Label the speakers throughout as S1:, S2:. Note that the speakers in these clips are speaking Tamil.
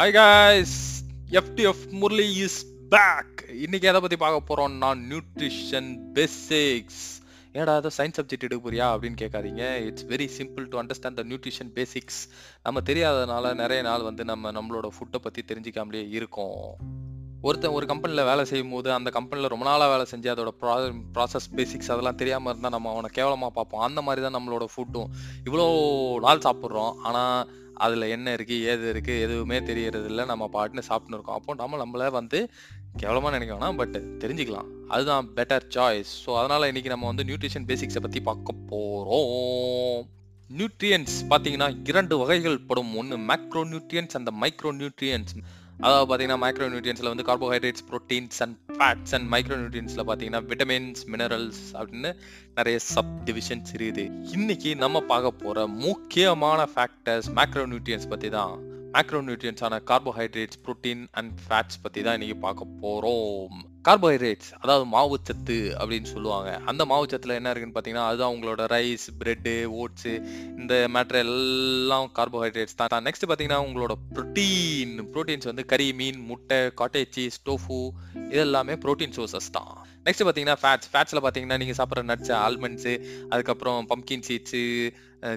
S1: Hi guys FTF Murali is back இன்னைக்கு எதை பத்தி பார்க்க போறோம்னா நியூட்ரிஷன் பேசிக்ஸ் ஏடா ஏதோ சயின்ஸ் சப்ஜெக்ட் எடுக்க போறியா அப்படின்னு கேட்காதீங்க. It's very simple to understand the nutrition basics நம்ம தெரியாதனால நிறைய நாள் வந்து நம்ம நம்மளோட ஃபுட்டை பத்தி தெரிஞ்சுக்காமலே இருக்கோம். ஒருத்தன் ஒரு கம்பெனியில் வேலை செய்யும் போது அந்த கம்பெனியில் ரொம்ப நாளாக வேலை செஞ்சு அதோட ப்ரா ப்ராசஸ் பேசிக்ஸ் அதெல்லாம் தெரியாமல் இருந்தால் நம்ம அவனை கேவலமாக பார்ப்போம். அந்த மாதிரி தான் நம்மளோட ஃபுட்டும் இவ்வளோ நாள் சாப்பிட்றோம். ஆனால் அதில் என்ன இருக்குது ஏது இருக்குது எதுவுமே தெரியறது இல்லை நம்ம பாட்டுன்னு சாப்பிட்னு இருக்கோம். அப்போ நம்ம நம்மள வந்து கேவலமாக நினைக்க வேணாம் பட் தெரிஞ்சுக்கலாம். அதுதான் பெட்டர் சாய்ஸ் ஸோ அதனால் இன்றைக்கி நம்ம வந்து நியூட்ரிஷன் பேசிக்ஸை பற்றி பார்க்க போகிறோம் நியூட்ரியன்ஸ் பார்த்தீங்கன்னா இரண்டு வகைகள் படும். ஒன்று மேக்ரோ நியூட்ரியன்ஸ் அந்த மைக்ரோ நியூட்ரியன்ஸ் அதாவது பார்த்தீங்கன்னா மைக்ரோ நியூட்ரியன்ஸில் வந்து carbohydrates proteins and fats and micro நியூட்ரியன்ஸில் பார்த்தீங்கன்னா விட்டமின்ஸ் மினரல்ஸ் அப்படின்னு நிறைய சப் டிவிஷன்ஸ் இருக்குது. இன்னைக்கு நம்ம பார்க்க போகிற முக்கியமான ஃபேக்டர்ஸ் மேக்ரோ நியூட்ரியன்ஸ் பற்றி தான். மேக்ரோ நியூட்ரியன்ஸான கார்போஹைட்ரேட்ஸ் ப்ரோட்டீன் அண்ட் ஃபேட்ஸ் பற்றி தான் இன்னைக்கு பார்க்க போகிறோம் கார்போஹைட்ரேட்ஸ் அதாவது மாவுச்சத்து அப்படின்னு சொல்லுவாங்க. அந்த மாவுச்சத்தில் என்ன இருக்குன்னு பார்த்தீங்கன்னா அதுதான் உங்களோட ரைஸ் பிரெட்டு ஓட்ஸு இந்த மேட்ரு எல்லாம் கார்போஹைட்ரேட்ஸ் தான். நெக்ஸ்ட் பார்த்தீங்கன்னா உங்களோட ப்ரோட்டீன். ப்ரோட்டீன்ஸ் வந்து கறி மீன் முட்டை காட்டேஜ் சீஸ் டோஃபு இது எல்லாமே ப்ரோட்டீன் சோர்சஸ் தான். நெக்ஸ்ட் பார்த்தீங்கன்னா ஃபேட்ஸ் ஃபேட்ஸில் பார்த்தீங்கன்னா நீங்கள் சாப்பிட்ற நட்ஸ் ஆல்மண்ட்ஸு அதுக்கப்புறம் pumpkin seeds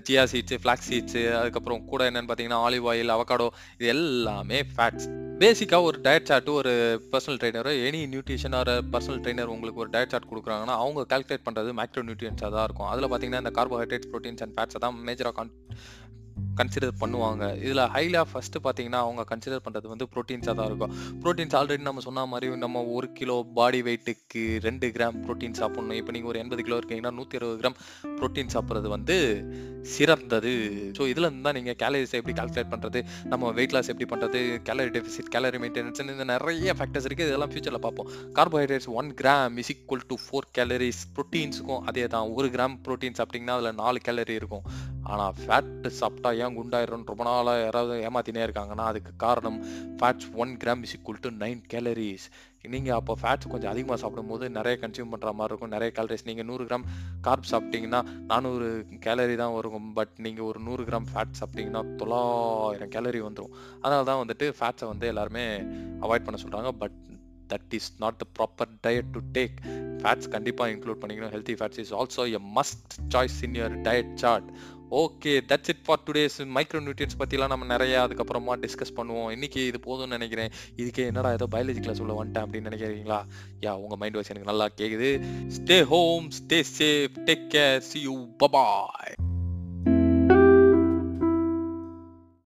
S1: chia seeds flax seeds அதுக்கப்புறம் கூட என்னென்னு பார்த்தீங்கன்னா ஆலிவ் ஆயில் அவகாடோ இது எல்லாமே ஃபேட்ஸ் பேசிக்காக ஒரு டயட் சார்ட்டு ஒரு personal ட்ரைனரோ any nutrition or personal trainer உங்களுக்கு ஒரு டயட் சார்ட் கொடுக்குறாங்கன்னா அவங்க கால்குலேட் பண்ணுறது மேக்ரோ நியூட்ரியன்ஸாக தான் இருக்கும். அதில் பார்த்தீங்கன்னா இந்த கார்போஹைட்ரேட்ஸ் ப்ரோட்டீன்ஸ் அண்ட் ஃபேட்ஸை தான் மேஜராக கான் கன்சிடர் பண்ணுவாங்க. இதில் ஹைலாக ஃபஸ்ட்டு பார்த்தீங்கன்னா அவங்க கன்சிடர் பண்ணுறது வந்து ப்ரோட்டீன்ஸாக தான் இருக்கும். ப்ரோட்டீன்ஸ் ஆல்ரெடி நம்ம சொன்ன மாதிரி நம்ம ஒரு கிலோ பாடி வெயிட்டுக்கு ரெண்டு கிராம் ப்ரோட்டீன் சாப்பிட்ணும். இப்போ நீங்கள் ஒரு எண்பது கிலோ இருக்கீங்கன்னா நூற்றி அறுபது கிராம் ப்ரோட்டீன் சாப்பிட்றது வந்து சிறந்தது. ஸோ இதில் இருந்து தான் நீங்கள் கேலரிஸ் எப்படி கால்குலேட் பண்ணுறது நம்ம வெயிட் லாஸ் எப்படி பண்ணுறது கேலரி டெஃபிசிட் கேலரி மெயின்டெனன்ஸ் இந்த நிறைய ஃபேக்டர்ஸ் இருக்குது இதெல்லாம் ஃபியூச்சரில் பார்ப்போம். Carbohydrates one gram is equal to four calories ப்ரோட்டீன்ஸுக்கும் அதே தான். ஒரு கிராம் ப்ரோட்டீன் சாப்பிட்டிங்கன்னா அதில் நாலு கேலரி இருக்கும். ஆனால் ஃபேட்டு சாப்பிட்டா ஏன் குண்டாயிரும் ரொம்ப நாளாக யாராவது ஏமாத்தினே இருக்காங்கன்னா அதுக்கு காரணம் fats one gram is equal to nine calories நீங்கள் அப்போ ஃபேட்ஸ் கொஞ்சம் அதிகமாக சாப்பிடும்போது நிறைய கன்சியூம் பண்ணுற மாதிரி இருக்கும். நிறைய கேலரிஸ் நீங்கள் நூறு கிராம் கார்ப் சாப்பிட்டீங்கன்னா நானூறு கேலரி தான் வரும். பட் நீங்கள் ஒரு நூறு கிராம் ஃபேட் சாப்பிட்டீங்கன்னா தொள்ளாயிரம் கேலரி வந்துடும் அதனால தான் வந்துட்டு ஃபேட்ஸை வந்து எல்லாருமே அவாய்ட் பண்ண சொல்கிறாங்க but that is not the proper diet to take fats கண்டிப்பாக இன்க்ளூட் பண்ணிக்கணும். Healthy fats is also a must choice in your diet chart okay that's it for today's micro nutrients பற்றிலாம் நம்ம நிறைய அதுக்கப்புறமா டிஸ்கஸ் பண்ணுவோம். இன்றைக்கி இது போதும்னு நினைக்கிறேன். இதுக்கே என்னடா ஏதோ பயாலஜி கிளாஸ் உள்ள வந்துட்டேன் அப்படின்னு நினைக்கிறீங்களா? யா உங்கள் மைண்ட் வாய்ஸ் எனக்கு நல்லா கேட்குது stay home stay safe take care see you bye bye